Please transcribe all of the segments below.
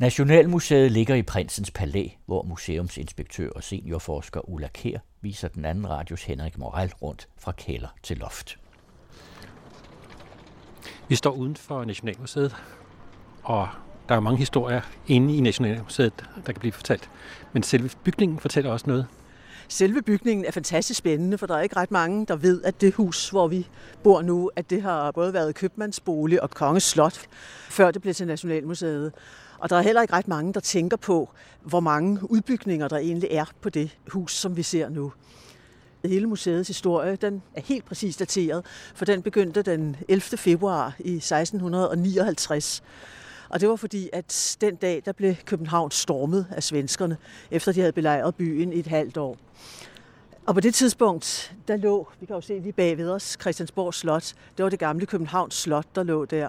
Nationalmuseet ligger i Prinsens Palæ, hvor museumsinspektør og seniorforsker Ulla Kær viser den anden radios Henrik Moral rundt fra kælder til loft. Vi står uden for Nationalmuseet, og der er mange historier inde i Nationalmuseet, der kan blive fortalt. Men selve bygningen fortæller også noget. Selve bygningen er fantastisk spændende, for der er ikke ret mange, der ved, at det hus, hvor vi bor nu, at det har både været købmandsbolig og konges slot, før det blev til Nationalmuseet. Og der er heller ikke ret mange, der tænker på, hvor mange udbygninger der egentlig er på det hus, som vi ser nu. Hele museets historie den er helt præcis dateret, for den begyndte den 11. februar i 1659. Og det var fordi, at den dag, der blev København stormet af svenskerne, efter de havde belejret byen i et halvt år. Og på det tidspunkt, der lå, vi kan jo se lige bagved os, Christiansborg Slot. Det var det gamle Københavns Slot, der lå der.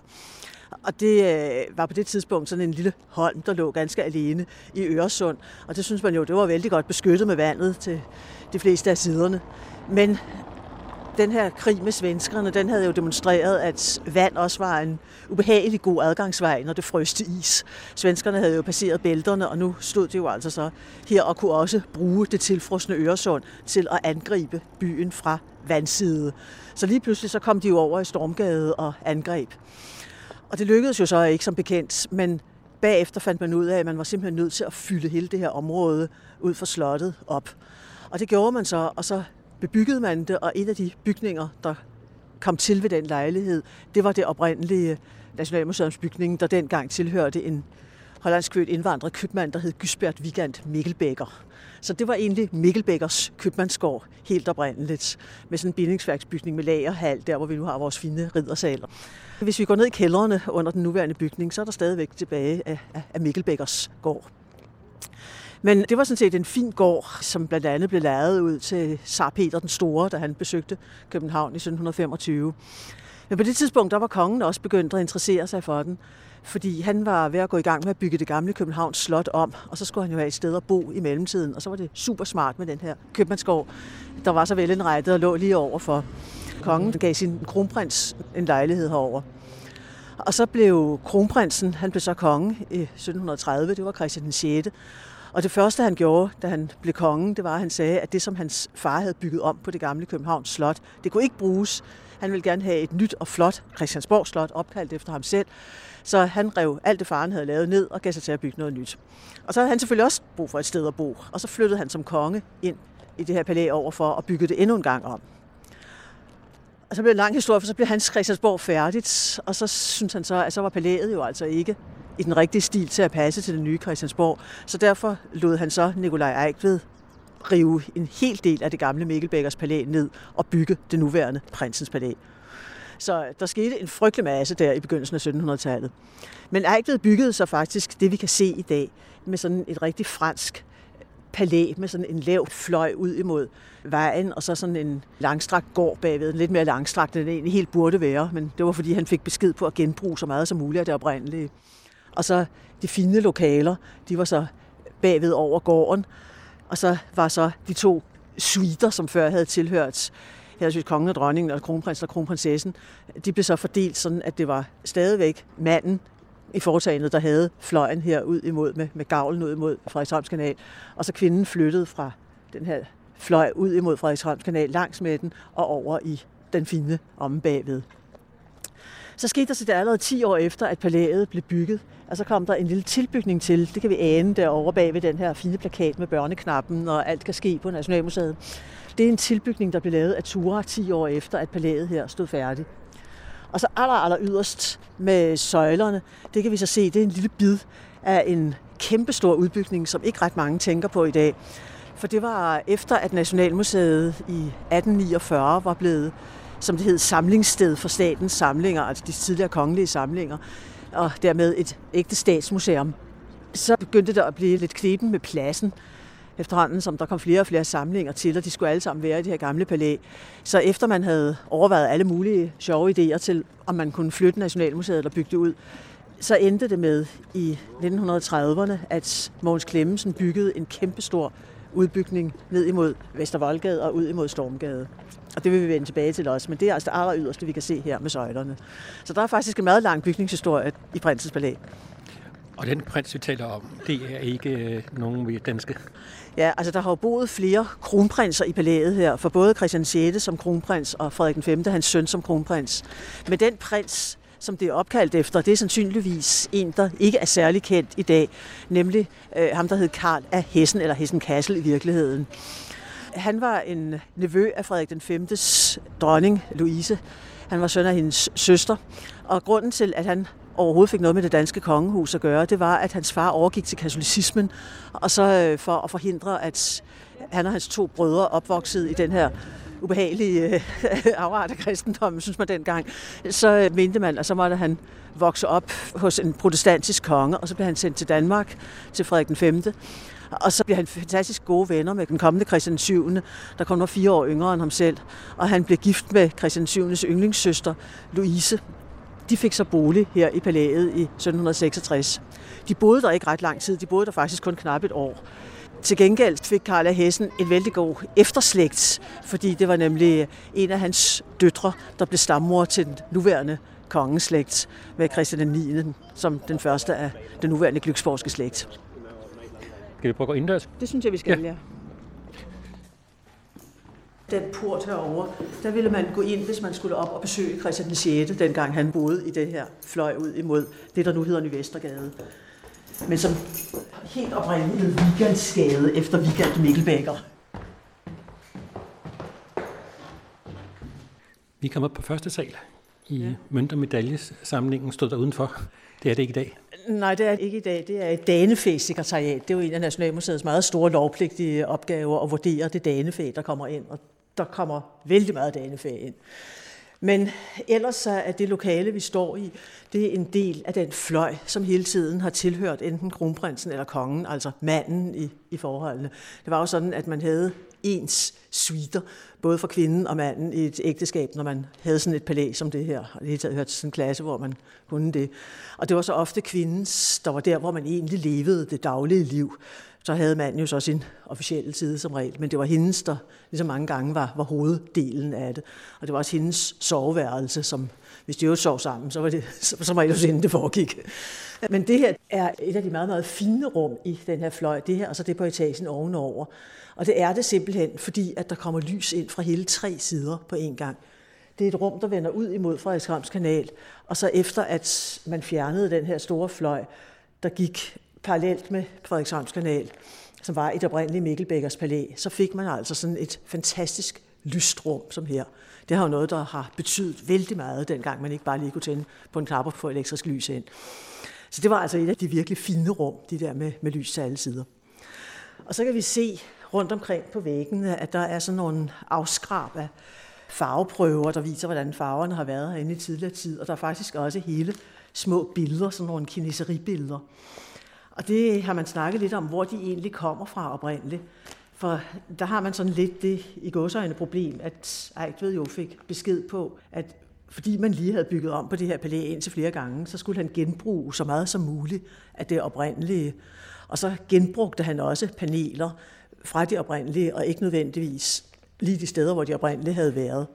Og det øh, var på det tidspunkt sådan en lille holm, der lå ganske alene i Øresund. Og det synes man jo, det var vældig godt beskyttet med vandet til de fleste af siderne. Men den her krig med svenskerne, den havde jo demonstreret, at vand også var en ubehagelig god adgangsvej, når det frøste is. Svenskerne havde jo passeret bælterne, og nu stod det jo altså så her og kunne også bruge det tilfrosne Øresund til at angribe byen fra vandside. Så lige pludselig så kom de jo over i Stormgade og angreb. Og det lykkedes jo så ikke som bekendt, men bagefter fandt man ud af, at man var simpelthen nødt til at fylde hele det her område ud for slottet op. Og det gjorde man så, og så bebyggede man det, og en af de bygninger, der kom til ved den lejlighed, det var det oprindelige Nationalmuseums bygning, der dengang tilhørte en hollandsk født indvandret købmand, der hed Gysbert Vigand Mikkelbækker. Så det var egentlig Mikkelbækkers købmandsgård helt oprindeligt, med sådan en bindingsværksbygning med lagerhal, der hvor vi nu har vores fine riddersaler. Hvis vi går ned i kældrene under den nuværende bygning, så er der stadigvæk tilbage af, af Mikkelbækkers gård. Men det var sådan set en fin gård, som blandt andet blev lavet ud til Sar Peter den Store, da han besøgte København i 1725. Men på det tidspunkt, der var kongen også begyndt at interessere sig for den, fordi han var ved at gå i gang med at bygge det gamle Københavns Slot om, og så skulle han jo have et sted at bo i mellemtiden, og så var det super smart med den her købmandsgård, der var så velindrettet og lå lige overfor. Kongen gav sin kronprins en lejlighed herover. Og så blev kronprinsen, han blev så konge i 1730, det var Christian 6. Og det første, han gjorde, da han blev konge, det var, at han sagde, at det, som hans far havde bygget om på det gamle Københavns Slot, det kunne ikke bruges. Han ville gerne have et nyt og flot Christiansborg Slot, opkaldt efter ham selv. Så han rev alt det, faren havde lavet ned og gav sig til at bygge noget nyt. Og så havde han selvfølgelig også brug for et sted at bo. Og så flyttede han som konge ind i det her palæ over for at bygge det endnu en gang om. Og så blev det en lang historie, for så blev hans Christiansborg færdigt, og så synes han så, at så var palæet jo altså ikke i den rigtige stil til at passe til det nye Christiansborg. Så derfor lod han så Nikolaj Eichved rive en hel del af det gamle Mikkelbækkers palæ ned og bygge det nuværende Prinsens Palæ. Så der skete en frygtelig masse der i begyndelsen af 1700-tallet. Men Eichved byggede så faktisk det, vi kan se i dag, med sådan et rigtig fransk palæ med sådan en lav fløj ud imod vejen, og så sådan en langstrakt gård bagved, lidt mere langstrakt, end det egentlig helt burde være, men det var fordi, han fik besked på at genbruge så meget som muligt af det oprindelige. Og så de fine lokaler, de var så bagved over gården, og så var så de to suiter, som før havde tilhørt henholdsvis kongen og dronningen og kronprinsen og kronprinsessen, de blev så fordelt sådan, at det var stadigvæk manden i foretagendet, der havde fløjen her ud imod med, med gavlen ud imod Frederiksholms kanal. Og så kvinden flyttede fra den her fløj ud imod Frederiksholms kanal langs med den og over i den fine omme bagved. Så skete der så det allerede 10 år efter, at palæet blev bygget, og så kom der en lille tilbygning til. Det kan vi ane derovre bag ved den her fine plakat med børneknappen, og alt kan ske på Nationalmuseet. Det er en tilbygning, der blev lavet af Tura 10 år efter, at palæet her stod færdigt. Og så aller, aller yderst med søjlerne, det kan vi så se, det er en lille bid af en kæmpestor udbygning, som ikke ret mange tænker på i dag. For det var efter, at Nationalmuseet i 1849 var blevet, som det hed, samlingssted for statens samlinger, altså de tidligere kongelige samlinger, og dermed et ægte statsmuseum. Så begyndte der at blive lidt klippen med pladsen, efterhånden, som der kom flere og flere samlinger til, og de skulle alle sammen være i det her gamle palæ. Så efter man havde overvejet alle mulige sjove idéer til, om man kunne flytte Nationalmuseet eller bygge det ud, så endte det med i 1930'erne, at Mogens Klemmensen byggede en kæmpestor udbygning ned imod Vestervoldgade og ud imod Stormgade. Og det vil vi vende tilbage til også, men det er altså det aller yderste, vi kan se her med søjlerne. Så der er faktisk en meget lang bygningshistorie i Prinsens Palæ. Og den prins, vi taler om, det er ikke øh, nogen vi danske. Ja, altså der har jo boet flere kronprinser i palæet her, for både Christian 6. som kronprins og Frederik 5. hans søn som kronprins. Men den prins, som det er opkaldt efter, det er sandsynligvis en, der ikke er særlig kendt i dag, nemlig øh, ham, der hed Karl af Hessen, eller Hessen Kassel i virkeligheden. Han var en nevø af Frederik den 5. dronning, Louise. Han var søn af hendes søster. Og grunden til, at han overhovedet fik noget med det danske kongehus at gøre, det var, at hans far overgik til katolicismen, og så øh, for at forhindre, at han og hans to brødre opvoksede i den her ubehagelige øh, afart af kristendommen, synes man dengang, så øh, mente man, at så måtte han vokse op hos en protestantisk konge, og så blev han sendt til Danmark, til Frederik den 5. Og så bliver han fantastisk gode venner med den kommende Christian 7., der kommer fire år yngre end ham selv. Og han bliver gift med Christian 7.s yndlingssøster, Louise. De fik så bolig her i palæet i 1766. De boede der ikke ret lang tid, de boede der faktisk kun knap et år. Til gengæld fik Karl af Hessen en vældig god efterslægt, fordi det var nemlig en af hans døtre, der blev stammor til den nuværende kongeslægt med Christian 9. som den første af den nuværende Glücksborgske slægt. Skal vi prøve at gå indendørs? Det synes jeg, vi skal, Ja. ja. Den port herovre, der ville man gå ind, hvis man skulle op og besøge Christian den 6., dengang han boede i det her fløj ud imod det, der nu hedder Nyvestergade. Men som helt oprindeligt hed Vigandsgade efter Vigand Mikkelbækker. Vi kom op på første sal i ja. mønt- og medaljesamlingen, stod der udenfor. Det er det ikke i dag. Nej, det er ikke i dag. Det er et danefæ-sekretariat. Det er jo en af Nationalmuseets meget store lovpligtige opgaver at vurdere det danefæ, der kommer ind. Og der kommer vældig meget danefæ ind. Men ellers så er det lokale, vi står i, det er en del af den fløj, som hele tiden har tilhørt enten kronprinsen eller kongen, altså manden i, i forholdene. Det var jo sådan, at man havde ens suiter, både for kvinden og manden i et ægteskab, når man havde sådan et palæ som det her. Og det hele taget hørt til sådan en klasse, hvor man kunne det. Og det var så ofte kvindens, der var der, hvor man egentlig levede det daglige liv. Så havde manden jo så sin officielle side som regel, men det var hendes, der ligesom mange gange var, var hoveddelen af det. Og det var også hendes soveværelse, som hvis de jo sov sammen, så var det som regel også inden det foregik. Men det her er et af de meget, meget fine rum i den her fløj, det her, og så det på etagen ovenover. Og det er det simpelthen, fordi at der kommer lys ind fra hele tre sider på en gang. Det er et rum, der vender ud imod Frederikshavns kanal, og så efter at man fjernede den her store fløj, der gik parallelt med Frederikshavns kanal, som var et oprindeligt Mikkelbækkers palæ, så fik man altså sådan et fantastisk lystrum som her. Det har jo noget, der har betydet vældig meget, dengang man ikke bare lige kunne tænde på en knap og få elektrisk lys ind. Så det var altså et af de virkelig fine rum, de der med, med lys til alle sider. Og så kan vi se rundt omkring på væggene, at der er sådan nogle afskrab af farveprøver, der viser, hvordan farverne har været herinde i tidligere tid. Og der er faktisk også hele små billeder, sådan nogle kineseribilleder. Og det har man snakket lidt om, hvor de egentlig kommer fra oprindeligt. For der har man sådan lidt det i godsøjne problem, at Eigtved jo fik besked på, at fordi man lige havde bygget om på det her palæ indtil flere gange, så skulle han genbruge så meget som muligt af det oprindelige. Og så genbrugte han også paneler fra det oprindelige, og ikke nødvendigvis lige de steder, hvor de oprindelige havde været.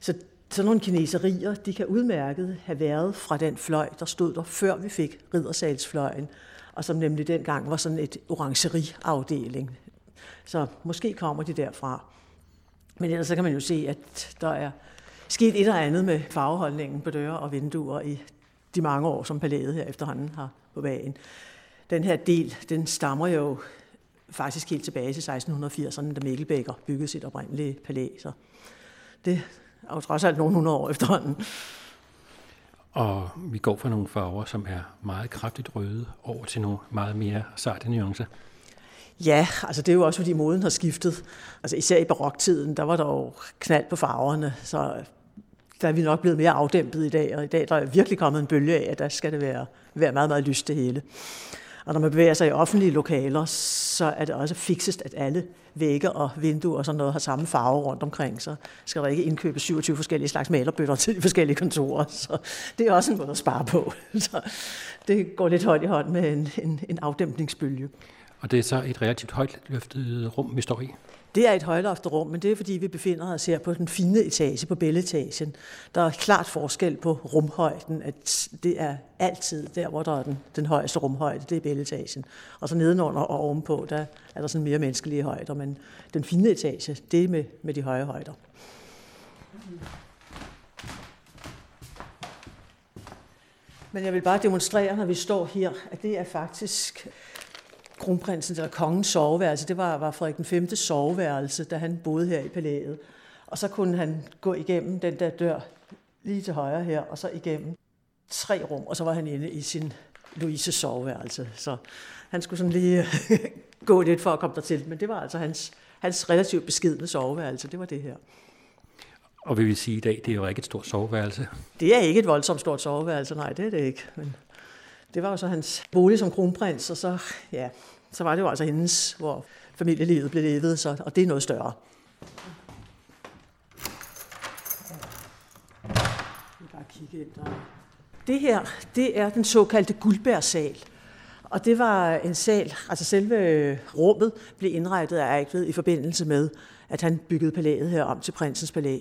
Så sådan nogle kineserier, de kan udmærket have været fra den fløj, der stod der, før vi fik riddersalsfløjen, og som nemlig dengang var sådan et orangeriafdeling. Så måske kommer de derfra. Men ellers så kan man jo se, at der er sket et eller andet med farveholdningen på døre og vinduer i de mange år, som palæet her efterhånden har på bagen. Den her del, den stammer jo faktisk helt tilbage til 1680'erne, da Mikkelbækker byggede sit oprindelige palæ. Så det er jo trods alt nogle hundrede år efterhånden. Og vi går fra nogle farver, som er meget kraftigt røde, over til nogle meget mere sarte nuancer. Ja, altså det er jo også, fordi moden har skiftet. Altså især i baroktiden, der var der jo knald på farverne, så der er vi nok blevet mere afdæmpet i dag, og i dag der er virkelig kommet en bølge af, at der skal det være, være meget, meget lyst det hele. Og når man bevæger sig i offentlige lokaler, så er det også fiksest, at alle vægge og vinduer og sådan noget har samme farve rundt omkring. Så skal der ikke indkøbe 27 forskellige slags malerbøtter til de forskellige kontorer. Så det er også en måde at spare på. Så det går lidt hånd i hånd med en, en, en afdæmpningsbølge. Og det er så et relativt højt løftet rum, vi står i. Det er et højloftet rum, men det er fordi, vi befinder os her på den fine etage, på bæletagen. Der er klart forskel på rumhøjden, at det er altid der, hvor der er den, den højeste rumhøjde, det er bæletagen. Og så nedenunder og ovenpå, der er der sådan mere menneskelige højder, men den fine etage, det er med, med de høje højder. Men jeg vil bare demonstrere, når vi står her, at det er faktisk kronprinsens eller kongens soveværelse. Det var, var Frederik den 5. soveværelse, da han boede her i palæet. Og så kunne han gå igennem den der dør lige til højre her, og så igennem tre rum, og så var han inde i sin Louise soveværelse. Så han skulle sådan lige gå lidt for at komme dertil, men det var altså hans, hans relativt beskidende soveværelse, det var det her. Og vi vil sige i dag, det er jo ikke et stort soveværelse. Det er ikke et voldsomt stort soveværelse, nej, det er det ikke. Men det var jo så hans bolig som kronprins, og så, ja, så var det jo altså hendes, hvor familielivet blev levet, så, og det er noget større. Bare kigge ind der. Det her, det er den såkaldte Guldbærsal. Og det var en sal, altså selve rummet blev indrettet af Eichved i forbindelse med, at han byggede palæet her om til prinsens palæ.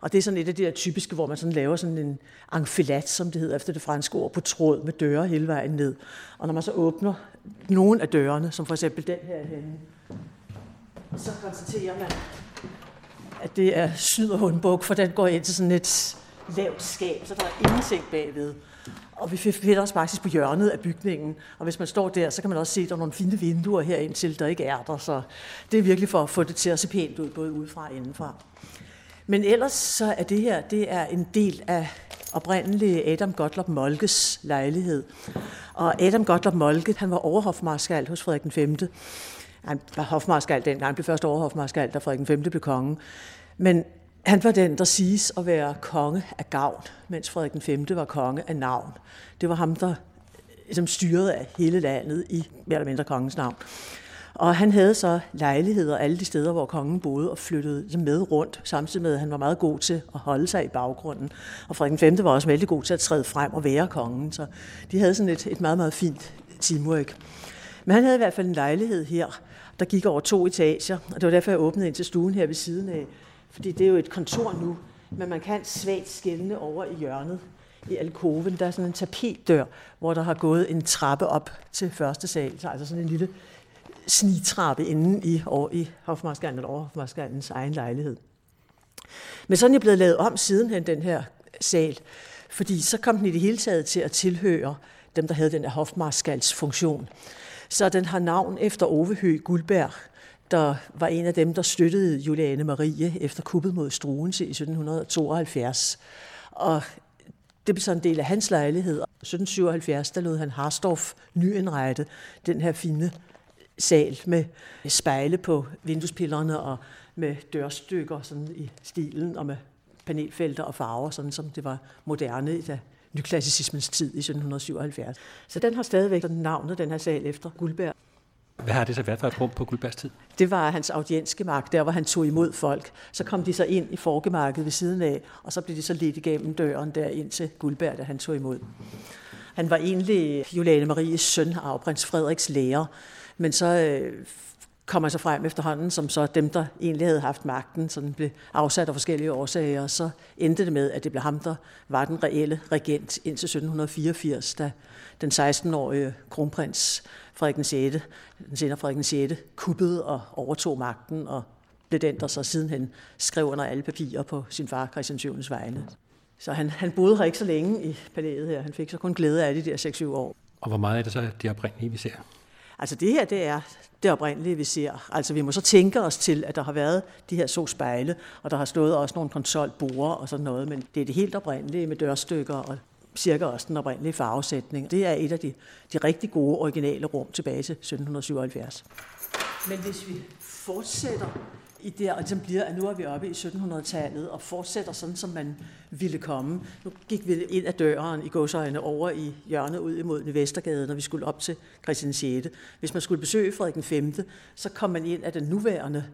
Og det er sådan et af de der typiske, hvor man sådan laver sådan en enfilat, som det hedder efter det franske ord, på tråd med døre hele vejen ned. Og når man så åbner nogle af dørene, som for eksempel den her henne, så konstaterer man, at det er syd og hundbuk, for den går ind til sådan et lavt skab, så der er ingenting bagved. Og vi finder os faktisk på hjørnet af bygningen, og hvis man står der, så kan man også se, at der er nogle fine vinduer herind til, der ikke er der, så det er virkelig for at få det til at se pænt ud, både udefra og indenfra. Men ellers så er det her, det er en del af oprindelige Adam Gottlob Molkes lejlighed. Og Adam Gottlob Molke, han var overhofmarskal hos Frederik 5. Han var hofmarskal dengang, han blev først overhofmarskal, da Frederik 5. blev konge. Men han var den, der siges at være konge af gavn, mens Frederik 5. var konge af navn. Det var ham, der som styrede af hele landet i mere eller mindre kongens navn. Og han havde så lejligheder alle de steder, hvor kongen boede, og flyttede med rundt, samtidig med, at han var meget god til at holde sig i baggrunden. Og Frederik 5. var også vældig god til at træde frem og være kongen, så de havde sådan et, et meget, meget fint teamwork. Men han havde i hvert fald en lejlighed her, der gik over to etager, og det var derfor, jeg åbnede ind til stuen her ved siden af. Fordi det er jo et kontor nu, men man kan svagt skælne over i hjørnet i alkoven. Der er sådan en tapetdør, hvor der har gået en trappe op til første sal, så altså sådan en lille snigtrappe inden i, over, i hofmarskallen eller overhofmarskallens egen lejlighed. Men sådan er blevet lavet om sidenhen, den her sal, fordi så kom den i det hele taget til at tilhøre dem, der havde den her hofmarskals funktion. Så den har navn efter Ove Høgh Guldberg, der var en af dem, der støttede Juliane Marie efter kuppet mod Struense i 1772. Og det blev så en del af hans lejlighed. I 1777 der lod han Harstorff nyindrette den her fine sal med spejle på vinduespillerne og med dørstykker sådan i stilen og med panelfelter og farver, sådan som det var moderne i da nyklassicismens tid i 1777. Så den har stadigvæk den navnet, den her sal, efter Guldberg. Hvad har det så været for et rum på Guldbergs tid? Det var hans audienske mark, der hvor han tog imod folk. Så kom de så ind i forgemarkedet ved siden af, og så blev de så lidt igennem døren der ind til Guldberg, da han tog imod. Han var egentlig Juliane Maries søn og prins Frederiks lærer, men så øh, kom så frem efterhånden, som så dem, der egentlig havde haft magten, sådan blev afsat af forskellige årsager, og så endte det med, at det blev ham, der var den reelle regent indtil 1784, da den 16-årige kronprins Frederik 6., den senere Frederik 6., kuppede og overtog magten, og blev den, der så sidenhen skrev under alle papirer på sin far Christian 7. vegne. Så han, han boede her ikke så længe i palæet her. Han fik så kun glæde af det de der 6-7 år. Og hvor meget er det så, de oprindelige, vi ser? Altså det her, det er det oprindelige, vi ser. Altså vi må så tænke os til, at der har været de her så spejle, og der har stået også nogle konsolborde og sådan noget, men det er det helt oprindelige med dørstykker og cirka også den oprindelige farvesætning. Det er et af de, de rigtig gode originale rum tilbage til 1777. Men hvis vi fortsætter i det, og ligesom bliver, at nu er vi oppe i 1700-tallet, og fortsætter sådan, som man ville komme. Nu gik vi ind ad døren i godsøjne over i hjørnet ud imod Vestergade, når vi skulle op til Christian 6. Hvis man skulle besøge Frederik 5., så kom man ind af den nuværende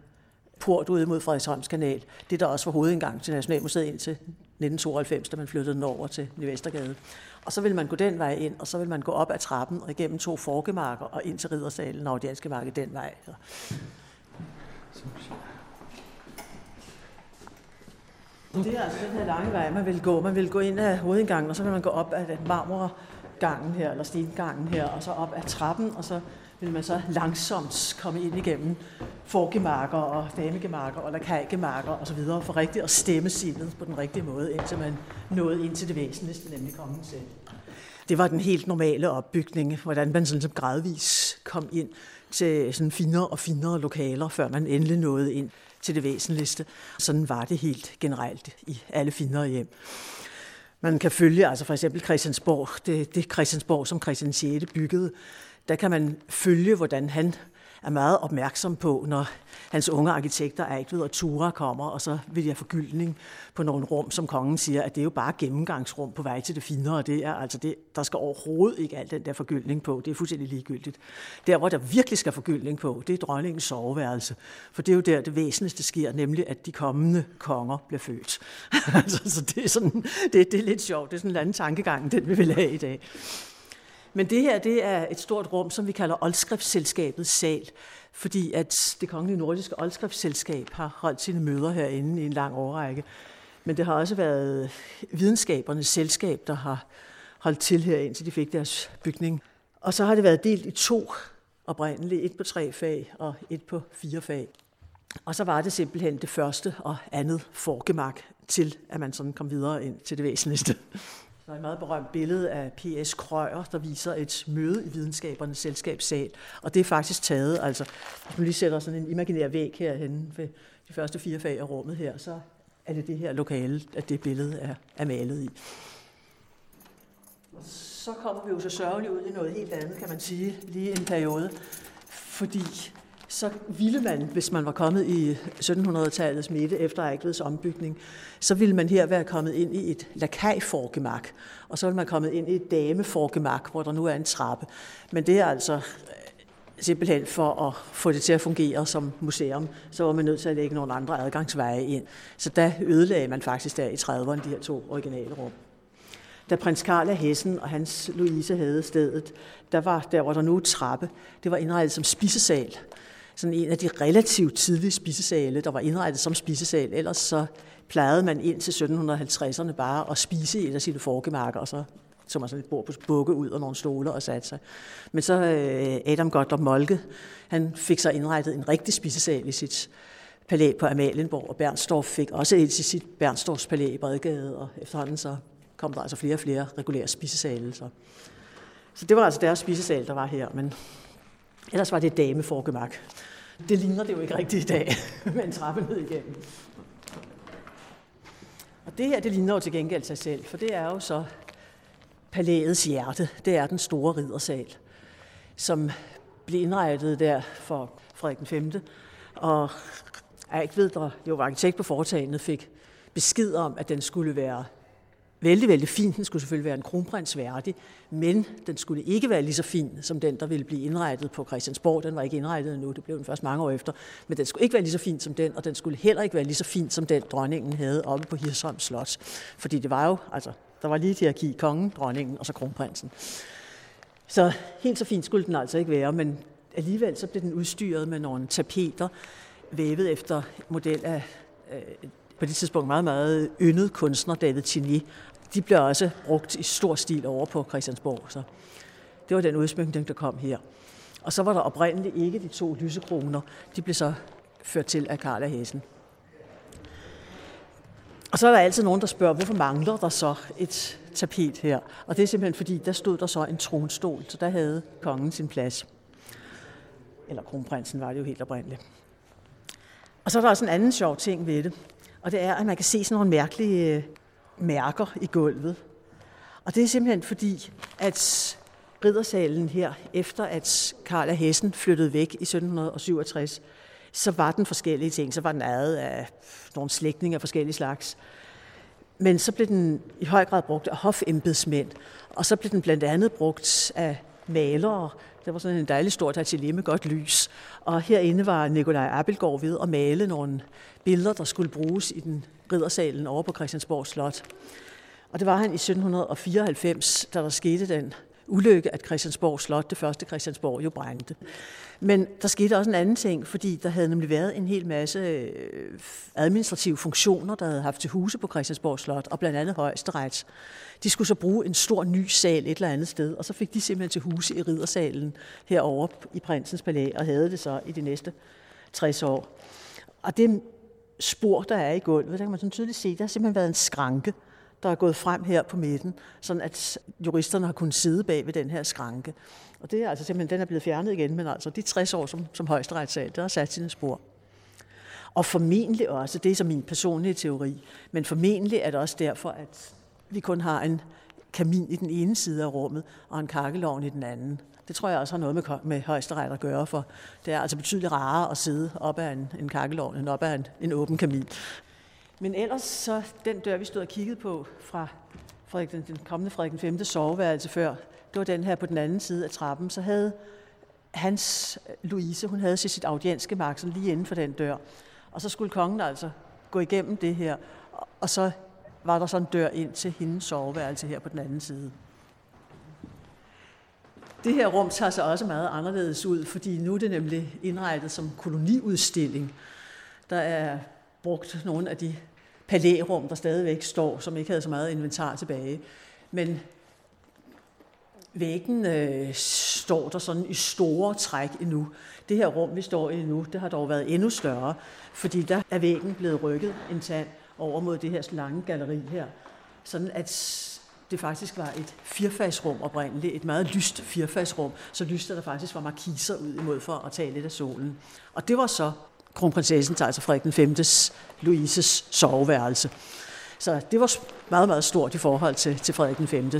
port ud mod Frederiksholms kanal. Det der også var hovedindgang til Nationalmuseet indtil 1992, da man flyttede den over til Vestergade. Og så vil man gå den vej ind, og så vil man gå op ad trappen og igennem to forkemarker og ind til Riddersalen og Audianske Marked den vej. Så. Det er altså den her lange vej, man vil gå. Man vil gå ind af hovedindgangen, og så vil man gå op ad den marmorgangen her, eller stengangen her, og så op ad trappen, og så vil man så langsomt komme ind igennem forgemarker og damegemarker og lakajgemarker og så videre, for rigtigt at stemme sindet på den rigtige måde, indtil man nåede ind til det væsentligste, nemlig kongen selv. Det var den helt normale opbygning, hvordan man sådan gradvis kom ind til sådan finere og finere lokaler, før man endelig nåede ind til det væsentligste. Sådan var det helt generelt i alle finere hjem. Man kan følge altså for eksempel Christiansborg, det, det Christiansborg, som Christian 6. byggede, der kan man følge, hvordan han er meget opmærksom på, når hans unge arkitekter Eigtved og Tura kommer, og så vil jeg forgyldning på nogle rum, som kongen siger, at det er jo bare gennemgangsrum på vej til det finere, og det er altså det, der skal overhovedet ikke alt den der forgyldning på. Det er fuldstændig ligegyldigt. Der, hvor der virkelig skal forgyldning på, det er dronningens soveværelse. For det er jo der, det væsentligste sker, nemlig at de kommende konger bliver født. altså, så det er, sådan, det, det er lidt sjovt. Det er sådan en anden tankegang, den vi vil have i dag. Men det her, det er et stort rum, som vi kalder Oldskriftsselskabets sal, fordi at det kongelige nordiske Oldskriftsselskab har holdt sine møder herinde i en lang årrække. Men det har også været videnskabernes selskab, der har holdt til her, indtil de fik deres bygning. Og så har det været delt i to oprindeligt, et på tre fag og et på fire fag. Og så var det simpelthen det første og andet forgemak til, at man sådan kom videre ind til det væsentligste. Der er et meget berømt billede af P.S. Krøyer, der viser et møde i videnskabernes selskabssal. Og det er faktisk taget, altså hvis man lige sætter sådan en imaginær væg herhen ved de første fire fag af rummet her, så er det det her lokale, at det billede er, er malet i. Og så kommer vi jo så sørgeligt ud i noget helt andet, kan man sige, lige en periode. Fordi så ville man, hvis man var kommet i 1700-tallets midte efter Eigtveds ombygning, så ville man her være kommet ind i et lakajforgemak, og så ville man kommet ind i et dameforgemak, hvor der nu er en trappe. Men det er altså øh, simpelthen for at få det til at fungere som museum, så var man nødt til at lægge nogle andre adgangsveje ind. Så der ødelagde man faktisk der i 30'erne de her to originale rum. Da prins Karl af Hessen og hans Louise havde stedet, der var der, hvor der nu er trappe, det var indrettet som spisesal sådan en af de relativt tidlige spisesale, der var indrettet som spisesal. Ellers så plejede man ind til 1750'erne bare at spise i et af sine forgemarker, og så som man sådan et bord på bukke ud og nogle stole og satte sig. Men så øh, Adam Gottlob Molke, han fik så indrettet en rigtig spisesal i sit palæ på Amalienborg, og Bernstorff fik også et til sit Bernstorffs palæ i Bredgade, og efterhånden så kom der altså flere og flere regulære spisesale. Så. så det var altså deres spisesal, der var her, men ellers var det et dameforgemak. Det ligner det jo ikke rigtigt i dag, med en trappe ned igennem. Og det her, det ligner jo til gengæld sig selv, for det er jo så palæets hjerte. Det er den store riddersal, som blev indrettet der for Frederik den 5. Og ved, der jo var arkitekt på foretagendet, fik besked om, at den skulle være vældig, vældig fin. Den skulle selvfølgelig være en kronprins værdig, men den skulle ikke være lige så fin som den, der ville blive indrettet på Christiansborg. Den var ikke indrettet endnu, det blev den først mange år efter. Men den skulle ikke være lige så fin som den, og den skulle heller ikke være lige så fin som den, dronningen havde oppe på Hirsholm Slot. Fordi det var jo, altså, der var lige hierarki, kongen, dronningen og så kronprinsen. Så helt så fint skulle den altså ikke være, men alligevel så blev den udstyret med nogle tapeter, vævet efter model af øh, på det tidspunkt meget, meget yndet kunstner David Chinier, de blev også brugt i stor stil over på Christiansborg. Så det var den udsmykning, der kom her. Og så var der oprindeligt ikke de to lysekroner. De blev så ført til af Karl af Hessen. Og så er der altid nogen, der spørger, hvorfor mangler der så et tapet her? Og det er simpelthen fordi, der stod der så en tronstol, så der havde kongen sin plads. Eller kronprinsen var det jo helt oprindeligt. Og så er der også en anden sjov ting ved det, og det er, at man kan se sådan nogle mærkelige øh, mærker i gulvet. Og det er simpelthen fordi, at riddersalen her, efter at Karl af Hessen flyttede væk i 1767, så var den forskellige ting. Så var den ejet af nogle slægtninge af forskellige slags. Men så blev den i høj grad brugt af hofembedsmænd, og så blev den blandt andet brugt af malere, Det var sådan en dejlig stort atelier med godt lys. Og herinde var Nikolaj Appelgaard ved at male nogle billeder, der skulle bruges i den riddersalen over på Christiansborg Slot. Og det var han i 1794, da der skete den ulykke, at Christiansborg Slot, det første Christiansborg, jo brændte. Men der skete også en anden ting, fordi der havde nemlig været en hel masse øh, administrative funktioner, der havde haft til huse på Christiansborg Slot, og blandt andet højesteret. De skulle så bruge en stor ny sal et eller andet sted, og så fik de simpelthen til huse i riddersalen herovre i Prinsens Palæ, og havde det så i de næste 60 år. Og det spor, der er i gulvet, der kan man sådan tydeligt se, der har simpelthen været en skranke, der er gået frem her på midten, sådan at juristerne har kunnet sidde bag ved den her skranke. Og det er altså simpelthen, den er blevet fjernet igen, men altså de 60 år som, som højesteretssal, der har sat sine spor. Og formentlig også, det er så min personlige teori, men formentlig er det også derfor, at vi kun har en kamin i den ene side af rummet og en kakkelovn i den anden. Det tror jeg også har noget med, med højesteret at gøre, for det er altså betydeligt rarere at sidde op ad en, en kakkelovn end op ad en, en åben kamin. Men ellers så den dør, vi stod og kiggede på fra Frederik, den, den kommende Frederik 5. soveværelse før, det var den her på den anden side af trappen, så havde hans øh, Louise, hun havde sit audienske mark sådan lige inden for den dør. Og så skulle kongen altså gå igennem det her, og så var der sådan en dør ind til hendes soveværelse her på den anden side. Det her rum tager sig også meget anderledes ud, fordi nu er det nemlig indrettet som koloniudstilling. Der er brugt nogle af de palærum, der stadigvæk står, som ikke havde så meget inventar tilbage. Men væggen øh, står der sådan i store træk endnu. Det her rum, vi står i nu, det har dog været endnu større, fordi der er væggen blevet rykket en tand over mod det her lange galleri her. Sådan at det faktisk var et firfagsrum oprindeligt, et meget lyst firfagsrum, så lyst, der faktisk var markiser ud imod for at tage lidt af solen. Og det var så kronprinsessen, altså Frederik den 5. Louises soveværelse. Så det var meget, meget stort i forhold til, til Frederik den 5.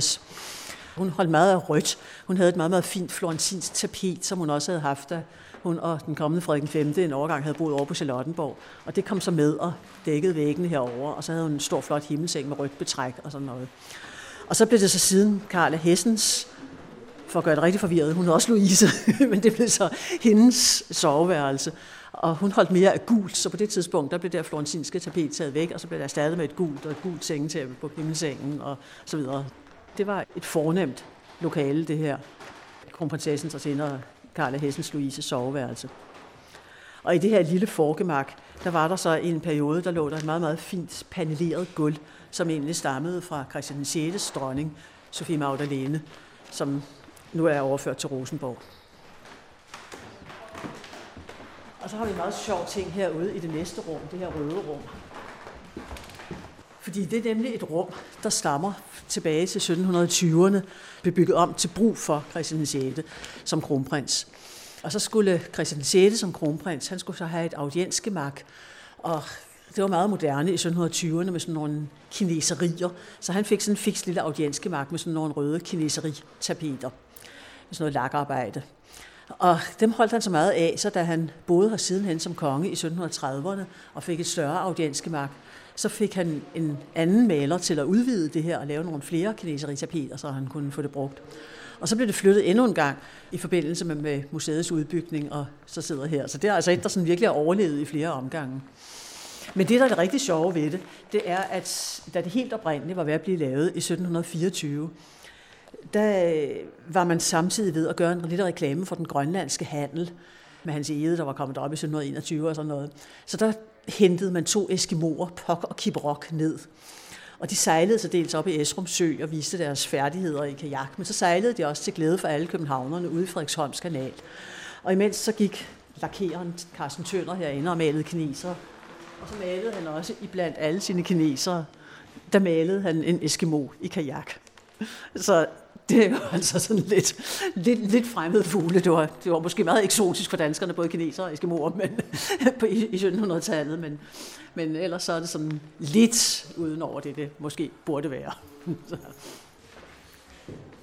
Hun holdt meget af rødt. Hun havde et meget, meget fint florentinsk tapet, som hun også havde haft, da hun og den kommende Frederik den 5. en overgang havde boet over på Charlottenborg. Og det kom så med og dækkede væggene herover, og så havde hun en stor, flot himmelseng med rødt betræk og sådan noget. Og så blev det så siden Karl af Hessens, for at gøre det rigtig forvirret, hun er også Louise, men det blev så hendes soveværelse. Og hun holdt mere af gult, så på det tidspunkt, der blev der florentinske tapet taget væk, og så blev der erstattet med et gult og et gult sengetæppe på himmelsengen og så videre. Det var et fornemt lokale, det her. Kronprinsessen og senere Karl Hessens Louise soveværelse. Og i det her lille forgemak, der var der så i en periode, der lå der et meget, meget fint paneleret gulv, som egentlig stammede fra Christian 6. dronning, Sofie Magdalene, som nu er overført til Rosenborg. Og så har vi en meget sjov ting herude i det næste rum, det her røde rum. Fordi det er nemlig et rum, der stammer tilbage til 1720'erne, blev bygget om til brug for Christian 6. som kronprins. Og så skulle Christian 6. som kronprins, han skulle så have et audiensgemak, og det var meget moderne i 1720'erne med sådan nogle kineserier. Så han fik sådan en fiks lille audiensgemak med sådan nogle røde kineseritapeter. Med sådan noget lakarbejde. Og dem holdt han så meget af, så da han boede her sidenhen som konge i 1730'erne og fik et større audiensgemak, så fik han en anden maler til at udvide det her og lave nogle flere kineseritapeter, så han kunne få det brugt. Og så blev det flyttet endnu en gang i forbindelse med, med museets udbygning, og så sidder her. Så det er altså et, der sådan virkelig har overlevet i flere omgange. Men det, der er det rigtig sjove ved det, det er, at da det helt oprindeligt var ved at blive lavet i 1724, der øh, var man samtidig ved at gøre en lille reklame for den grønlandske handel med hans ede, der var kommet op i 1721 og sådan noget. Så der hentede man to eskimoer, Pok og Kibrok, ned. Og de sejlede så dels op i Esrum Sø og viste deres færdigheder i kajak, men så sejlede de også til glæde for alle københavnerne ude i Frederiksholms kanal. Og imens så gik lakeren Carsten Tønder herinde og malede kineser. Og så malede han også i blandt alle sine kinesere, der malede han en eskimo i kajak. Så det var altså sådan lidt, lidt, lidt fremmede fugle. Det var, det var måske meget eksotisk for danskerne, både kinesere og eskimoer men, på, i, i 1700-tallet, men, men ellers så er det sådan lidt uden over det, det måske burde være.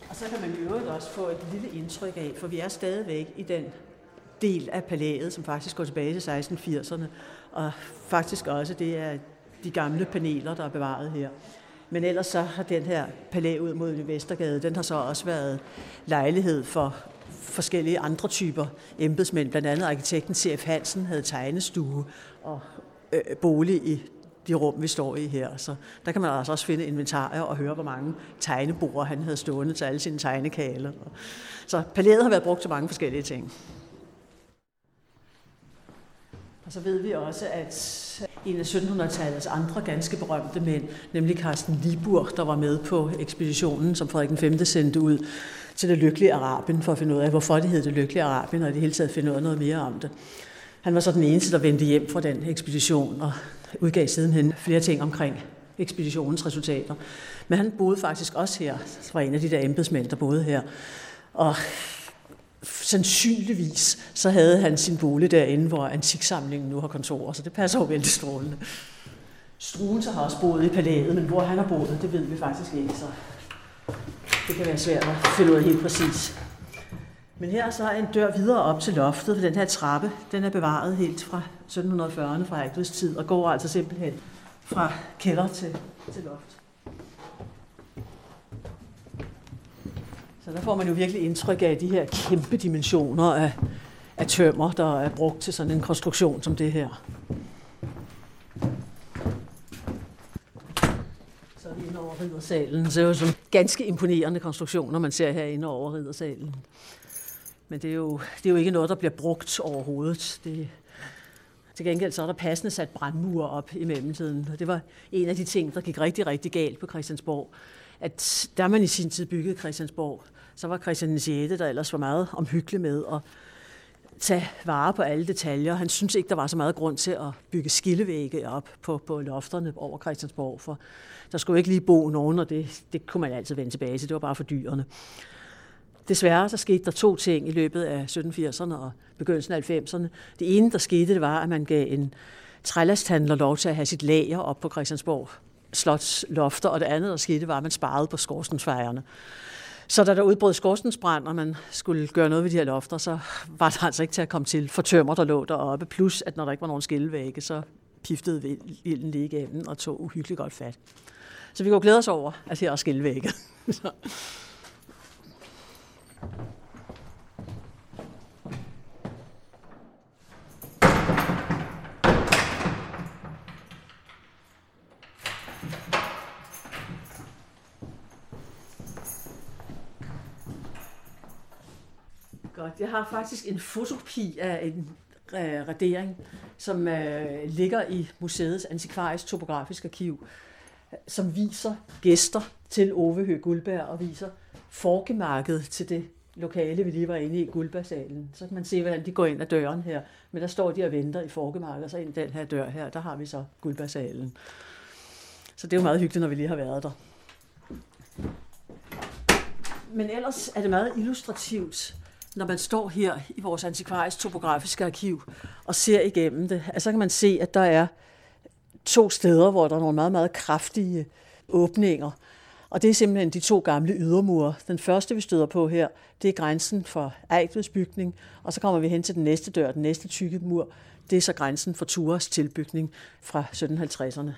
og så kan man i øvrigt også få et lille indtryk af, for vi er stadigvæk i den del af palæet, som faktisk går tilbage til 1680'erne, og faktisk også det er de gamle paneler, der er bevaret her. Men ellers så har den her palæ ud mod Vestergade, den har så også været lejlighed for forskellige andre typer embedsmænd. Blandt andet arkitekten C.F. Hansen havde tegnestue og øh, bolig i de rum, vi står i her. Så der kan man altså også finde inventarier og høre, hvor mange tegnebord han havde stående til alle sine tegnekaler. Så palæet har været brugt til mange forskellige ting. Og så ved vi også, at en af 1700-tallets andre ganske berømte mænd, nemlig Carsten Liburg, der var med på ekspeditionen, som Frederik V sendte ud til det lykkelige Arabien, for at finde ud af, hvorfor det hed det lykkelige Arabien, og i det hele taget finde ud af noget mere om det. Han var så den eneste, der vendte hjem fra den ekspedition, og udgav sidenhen flere ting omkring ekspeditionens resultater. Men han boede faktisk også her, var en af de der embedsmænd, der boede her. Og sandsynligvis så havde han sin bolig derinde, hvor antiksamlingen nu har kontor, så det passer jo vældig strålende. Struense har også boet i palæet, men hvor han har boet, det ved vi faktisk ikke, så det kan være svært at finde ud af helt præcis. Men her så er en dør videre op til loftet, for den her trappe, den er bevaret helt fra 1740'erne, fra Agdrids tid, og går altså simpelthen fra kælder til, til loft. Så der får man jo virkelig indtryk af de her kæmpe dimensioner af, af tømmer, der er brugt til sådan en konstruktion som det her. Så er vi inde over riddersalen. Så er jo sådan ganske imponerende konstruktioner, man ser herinde over riddersalen. Men det er, jo, det er jo ikke noget, der bliver brugt overhovedet. Det, til gengæld så er der passende sat brandmure op i mellemtiden. Og det var en af de ting, der gik rigtig, rigtig galt på Christiansborg. At der man i sin tid byggede Christiansborg, så var Christian 6., der ellers var meget omhyggelig med at tage vare på alle detaljer. Han synes ikke, der var så meget grund til at bygge skillevægge op på, på lofterne over Christiansborg, for der skulle ikke lige bo nogen, og det, det kunne man altid vende tilbage til. Det var bare for dyrene. Desværre så skete der to ting i løbet af 1780'erne og begyndelsen af 90'erne. Det ene, der skete, det var, at man gav en trælasthandler lov til at have sit lager op på Christiansborg Slots lofter, og det andet, der skete, var, at man sparede på skorstensfejerne. Så da der udbrød skorstensbrand, og man skulle gøre noget ved de her lofter, så var der altså ikke til at komme til for tømmer, der lå deroppe. Plus, at når der ikke var nogen skillevægge, så piftede ilden lige igennem og tog uhyggeligt godt fat. Så vi kunne glæde os over, at her er skillevægge. Godt. Jeg har faktisk en fotokopi af en øh, radering, som øh, ligger i museets antikvarisk topografisk arkiv, som viser gæster til Ove Høgh Guldberg og viser forgemarkedet til det lokale, vi lige var inde i, Guldbergsalen. Så kan man se, hvordan de går ind ad døren her. Men der står de og venter i forgemarkedet, og så ind den her dør her, der har vi så Guldbergsalen. Så det er jo meget hyggeligt, når vi lige har været der. Men ellers er det meget illustrativt når man står her i vores antikvarisk topografiske arkiv og ser igennem det, altså, så kan man se, at der er to steder, hvor der er nogle meget, meget kraftige åbninger. Og det er simpelthen de to gamle ydermure. Den første, vi støder på her, det er grænsen for Eigtveds bygning, og så kommer vi hen til den næste dør, den næste tykke mur. Det er så grænsen for Tures tilbygning fra 1750'erne.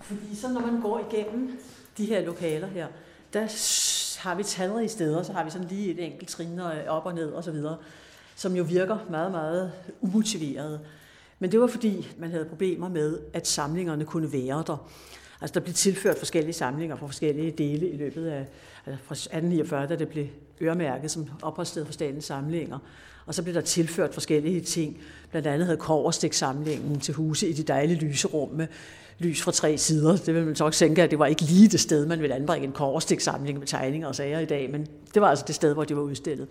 Fordi så når man går igennem de her lokaler her, der har vi talrige steder, så har vi sådan lige et enkelt trin øh, op og ned og så videre, som jo virker meget, meget umotiveret. Men det var fordi, man havde problemer med, at samlingerne kunne være der. Altså der blev tilført forskellige samlinger fra forskellige dele i løbet af Øh, fra 1849, da det blev øremærket som opholdssted for statens samlinger. Og så blev der tilført forskellige ting. Blandt andet havde Koverstik-samlingen til huse i de dejlige lyserum med lys fra tre sider. Det vil man så også tænke, at det var ikke lige det sted, man ville anbringe en Koverstik-samling med tegninger og sager i dag, men det var altså det sted, hvor de var udstillet.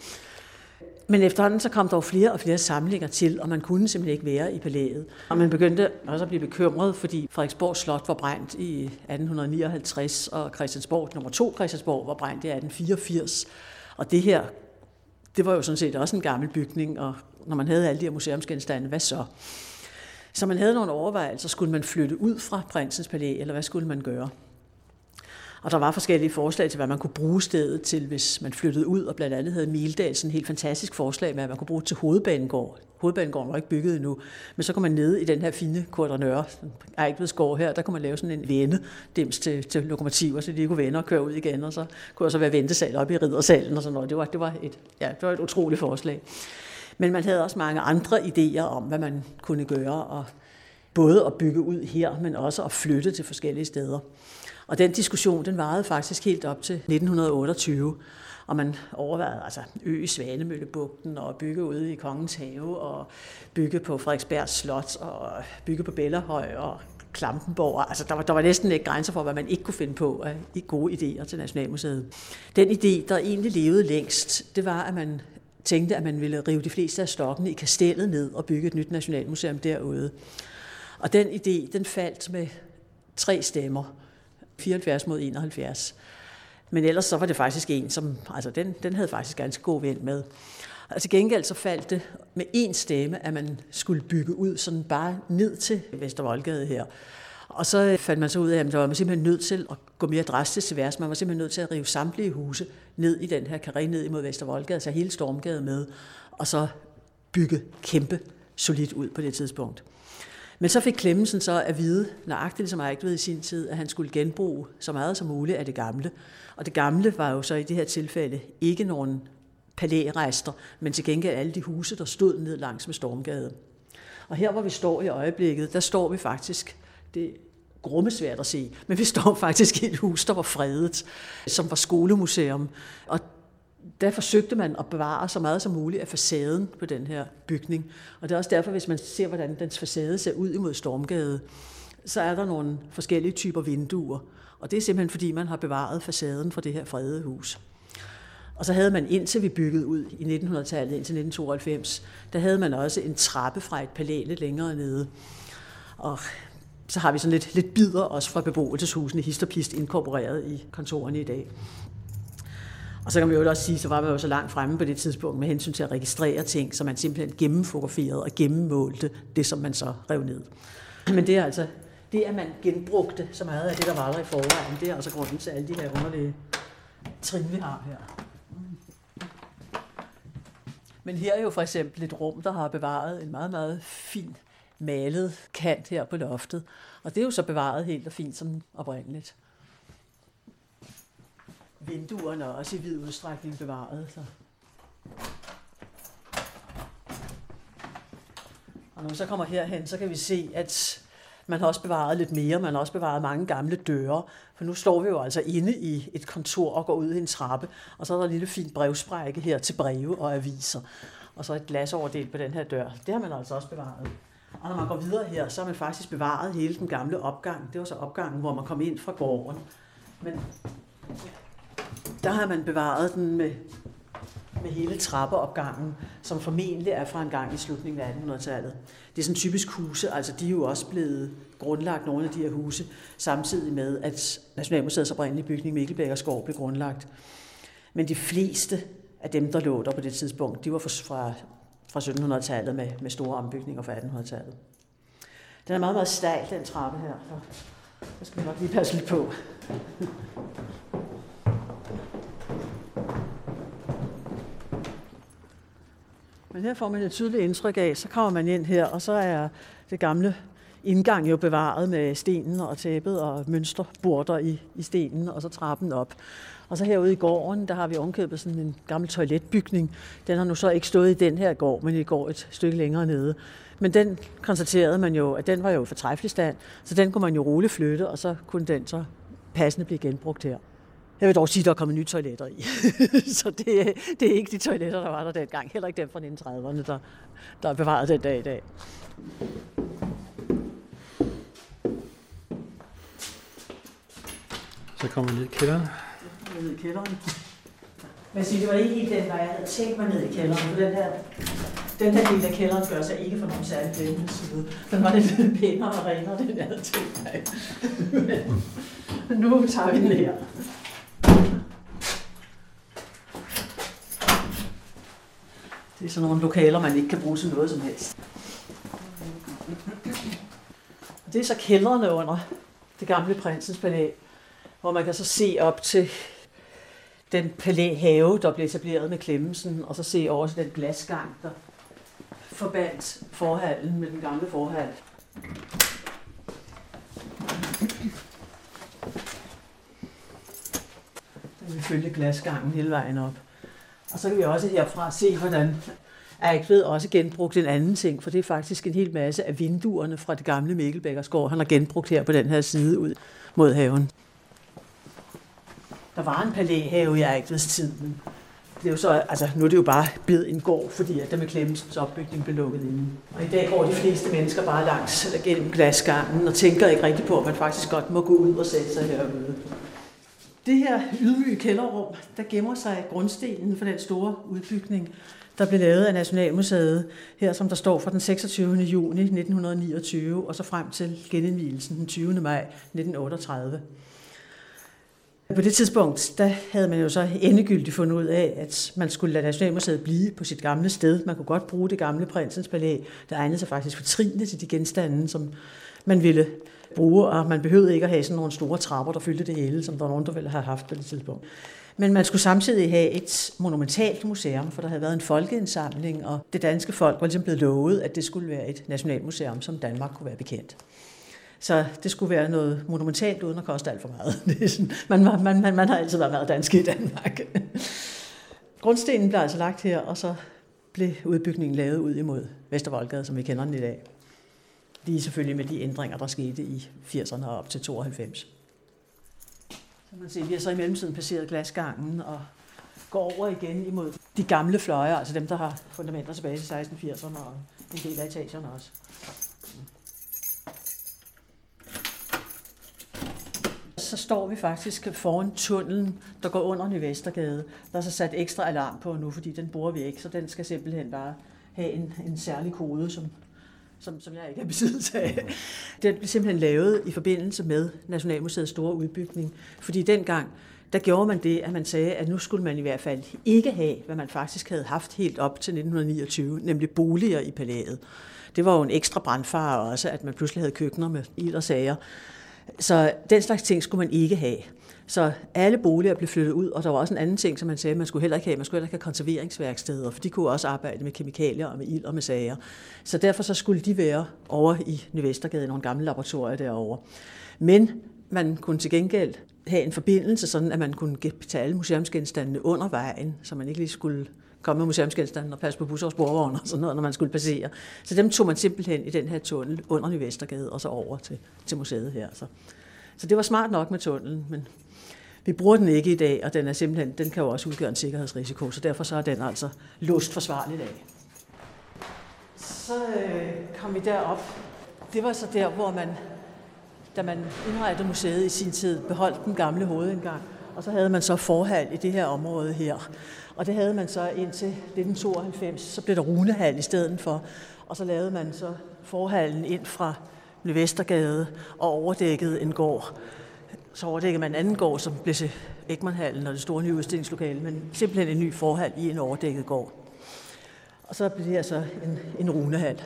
Men efterhånden så kom der jo flere og flere samlinger til, og man kunne simpelthen ikke være i palæet. Og man begyndte også at blive bekymret, fordi Frederiksborg Slot var brændt i 1859, og Christiansborg, nummer to Christiansborg, var brændt i 1884. Og det her, det var jo sådan set også en gammel bygning, og når man havde alle de her museumsgenstande, hvad så? Så man havde nogle overvejelser, skulle man flytte ud fra prinsens palæ, eller hvad skulle man gøre? Og der var forskellige forslag til, hvad man kunne bruge stedet til, hvis man flyttede ud, og blandt andet havde Mildal sådan et helt fantastisk forslag med, at man kunne bruge det til hovedbanegård. Hovedbanegården var ikke bygget endnu, men så kunne man ned i den her fine Korternøre, Ejkvedsgård her, der kunne man lave sådan en vende dims til, til lokomotiver, så de kunne vende og køre ud igen, og så kunne der så være ventesal op i riddersalen og sådan noget. Det var, det var, et, ja, det var et utroligt forslag. Men man havde også mange andre idéer om, hvad man kunne gøre, og både at bygge ud her, men også at flytte til forskellige steder. Og den diskussion, den varede faktisk helt op til 1928, og man overvejede altså ø i Svanemøllebugten og bygge ude i Kongens Have og bygge på Frederiksberg Slot og bygge på Bellerhøj og Klampenborg. Altså, der var, der var næsten ikke grænser for, hvad man ikke kunne finde på af gode idéer til Nationalmuseet. Den idé, der egentlig levede længst, det var, at man tænkte, at man ville rive de fleste af stokkene i kastellet ned og bygge et nyt nationalmuseum derude. Og den idé, den faldt med tre stemmer. 74 mod 71. Men ellers så var det faktisk en, som, altså den, den havde faktisk ganske god vind med. Og til gengæld så faldt det med én stemme, at man skulle bygge ud sådan bare ned til Vestervoldgade her. Og så fandt man så ud af, at der var man simpelthen nødt til at gå mere drastisk til værs. Man var simpelthen nødt til at rive samtlige huse ned i den her karré ned imod Vestervoldgade, så hele Stormgade med, og så bygge kæmpe solidt ud på det tidspunkt. Men så fik Clemmensen så at vide, nøjagtigt ligesom ved i sin tid, at han skulle genbruge så meget som muligt af det gamle. Og det gamle var jo så i det her tilfælde ikke nogen palærester, men til gengæld alle de huse, der stod ned langs med Stormgade. Og her, hvor vi står i øjeblikket, der står vi faktisk, det grummesvært at se, men vi står faktisk i et hus, der var fredet, som var skolemuseum. Og der forsøgte man at bevare så meget som muligt af facaden på den her bygning. Og det er også derfor, hvis man ser, hvordan dens facade ser ud imod Stormgade, så er der nogle forskellige typer vinduer. Og det er simpelthen, fordi man har bevaret facaden fra det her fredede hus. Og så havde man, indtil vi byggede ud i 1900-tallet, indtil 1992, der havde man også en trappe fra et palæ lidt længere nede. Og så har vi sådan lidt, lidt bidder også fra beboelseshusene, histerpist inkorporeret i kontorerne i dag. Og så kan man jo også sige, så var man jo så langt fremme på det tidspunkt med hensyn til at registrere ting, så man simpelthen gennemfotograferede og gennemmålte det, som man så rev ned. Men det er altså, det at man genbrugte så meget af det, der var der i forvejen, det er altså grunden til alle de her underlige trin, vi har her. Men her er jo for eksempel et rum, der har bevaret en meget, meget fin malet kant her på loftet. Og det er jo så bevaret helt og fint som oprindeligt vinduerne er også i vid udstrækning bevaret. Så. Og når vi så kommer herhen, så kan vi se, at man har også bevaret lidt mere. Man har også bevaret mange gamle døre. For nu står vi jo altså inde i et kontor og går ud i en trappe. Og så er der en lille fin brevsprække her til breve og aviser. Og så et glasoverdel på den her dør. Det har man altså også bevaret. Og når man går videre her, så har man faktisk bevaret hele den gamle opgang. Det var så opgangen, hvor man kom ind fra gården. Men der har man bevaret den med, med hele trappeopgangen, som formentlig er fra en gang i slutningen af 1800-tallet. Det er sådan typisk huse, altså de er jo også blevet grundlagt, nogle af de her huse, samtidig med, at Nationalmuseets oprindelige bygning Mikkelbæk og Skov blev grundlagt. Men de fleste af dem, der lå der på det tidspunkt, de var fra, fra 1700-tallet med, med store ombygninger fra 1800-tallet. Den er meget, meget stejl, den trappe her. Så skal vi nok lige passe lidt på. Men her får man et tydeligt indtryk af, så kommer man ind her, og så er det gamle indgang jo bevaret med stenen og tæppet og mønsterborder i, i stenen, og så trappen op. Og så herude i gården, der har vi omkøbet sådan en gammel toiletbygning. Den har nu så ikke stået i den her gård, men i går et stykke længere nede. Men den konstaterede man jo, at den var jo for træffelig stand, så den kunne man jo roligt flytte, og så kunne den så passende blive genbrugt her. Jeg vil dog sige, at der er kommet nye toiletter i. så det, det er ikke de toiletter, der var der dengang. Heller ikke dem fra 1930'erne, der, der er bevaret den dag i dag. Så kommer vi ned i kælderen. Ned i kælderen. Men sige, det var ikke helt den, der jeg havde tænkt mig ned i kælderen, for den her, den her del af kælderen gør sig ikke for nogen særlig blændende side. Den var lidt pænere og renere, den jeg havde tænkt mig. Men nu tager vi den her. Det er sådan nogle lokaler, man ikke kan bruge til noget som helst. Det er så kældrene under det gamle prinsens palæ. hvor man kan så se op til den palæhave, der blev etableret med Klemmensen, og så se over til den glasgang, der forbandt forhallen med den gamle forhal. Den vil følge glasgangen hele vejen op. Og så kan vi også herfra se, hvordan Eichved også genbrugt en anden ting, for det er faktisk en hel masse af vinduerne fra det gamle Mikkelbækkersgård, han har genbrugt her på den her side ud mod haven. Der var en palæhave i Eichveds tid, men det er jo så, altså, nu er det jo bare blevet en gård, fordi at der med Klemmensens opbygning blev lukket inde. Og i dag går de fleste mennesker bare langs eller gennem glasgangen og tænker ikke rigtig på, at man faktisk godt må gå ud og sætte sig herude. Det her ydmyge kælderrum, der gemmer sig grundstenen for den store udbygning, der blev lavet af Nationalmuseet, her som der står fra den 26. juni 1929 og så frem til genindvielsen den 20. maj 1938. På det tidspunkt, der havde man jo så endegyldigt fundet ud af, at man skulle lade Nationalmuseet blive på sit gamle sted. Man kunne godt bruge det gamle prinsens palæ. Det egnede sig faktisk for til de genstande, som man ville bruge, og man behøvede ikke at have sådan nogle store trapper, der fyldte det hele, som der var nogen, der ville have haft på det tidspunkt. Men man skulle samtidig have et monumentalt museum, for der havde været en folkeindsamling, og det danske folk var ligesom blevet lovet, at det skulle være et nationalmuseum, som Danmark kunne være bekendt. Så det skulle være noget monumentalt, uden at koste alt for meget. Det er sådan, man, man, man, man har altid været meget dansk i Danmark. Grundstenen blev altså lagt her, og så blev udbygningen lavet ud imod Vestervoldgade, som vi kender den i dag. Lige selvfølgelig med de ændringer, der skete i 80'erne og op til 92. Så man ser, vi har så i mellemtiden passeret glasgangen og går over igen imod de gamle fløje, altså dem, der har fundamenter tilbage til 1680'erne og en del af etagerne også. så står vi faktisk foran tunnelen, der går under Nyvestergade. Der er så sat ekstra alarm på nu, fordi den bruger vi ikke, så den skal simpelthen bare have en, en særlig kode, som, som, som jeg ikke er besiddelse af. Den blev simpelthen lavet i forbindelse med Nationalmuseets store udbygning, fordi dengang, der gjorde man det, at man sagde, at nu skulle man i hvert fald ikke have, hvad man faktisk havde haft helt op til 1929, nemlig boliger i palæet. Det var jo en ekstra brandfare også, at man pludselig havde køkkener med ild og sager. Så den slags ting skulle man ikke have. Så alle boliger blev flyttet ud, og der var også en anden ting, som man sagde, man skulle heller ikke have. Man skulle heller ikke have konserveringsværksteder, for de kunne også arbejde med kemikalier og med ild og med sager. Så derfor så skulle de være over i Nyvestergade, i nogle gamle laboratorier derovre. Men man kunne til gengæld have en forbindelse, sådan at man kunne tage alle museumsgenstandene under vejen, så man ikke lige skulle komme med museumsgenstande og passe på busser og sporvogne og sådan noget, når man skulle passere. Så dem tog man simpelthen i den her tunnel under Nyvestergade og så over til, til museet her. Så, så det var smart nok med tunnelen, men vi bruger den ikke i dag, og den er simpelthen, den kan jo også udgøre en sikkerhedsrisiko, så derfor så er den altså låst forsvarligt af. Så øh, kom vi derop. Det var så der, hvor man, da man indrettede museet i sin tid, beholdt den gamle hovedindgang, og så havde man så forhal i det her område her. Og det havde man så indtil 1992, så blev der runehal i stedet for. Og så lavede man så forhallen ind fra Vestergade og overdækkede en gård. Så overdækkede man anden gård, som blev til Ekmanhallen og det store nye udstillingslokale, men simpelthen en ny forhal i en overdækket gård. Og så blev det her så en, en runehal.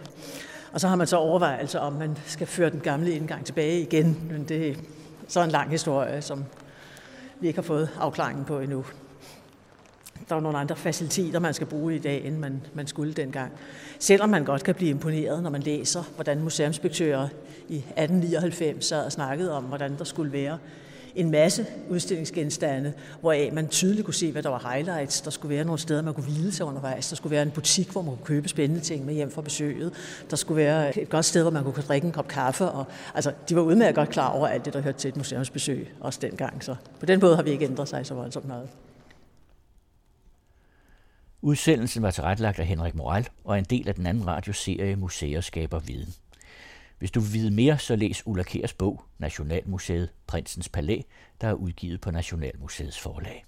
Og så har man så overvejelser om, man skal føre den gamle indgang tilbage igen, men det er så en lang historie, som vi ikke har fået afklaringen på endnu der er nogle andre faciliteter, man skal bruge i dag, end man, man skulle dengang. Selvom man godt kan blive imponeret, når man læser, hvordan museumsinspektører i 1899 sad og snakkede om, hvordan der skulle være en masse udstillingsgenstande, hvoraf man tydeligt kunne se, hvad der var highlights. Der skulle være nogle steder, man kunne hvile sig undervejs. Der skulle være en butik, hvor man kunne købe spændende ting med hjem fra besøget. Der skulle være et godt sted, hvor man kunne drikke en kop kaffe. Og, altså, de var udmærket godt klar over alt det, der hørte til et museumsbesøg, også dengang. Så på den måde har vi ikke ændret sig så voldsomt meget. Udsendelsen var tilrettelagt af Henrik Moral og er en del af den anden radioserie Museer skaber viden. Hvis du vil vide mere, så læs Ulla Kers bog, Nationalmuseet Prinsens Palæ, der er udgivet på Nationalmuseets forlag.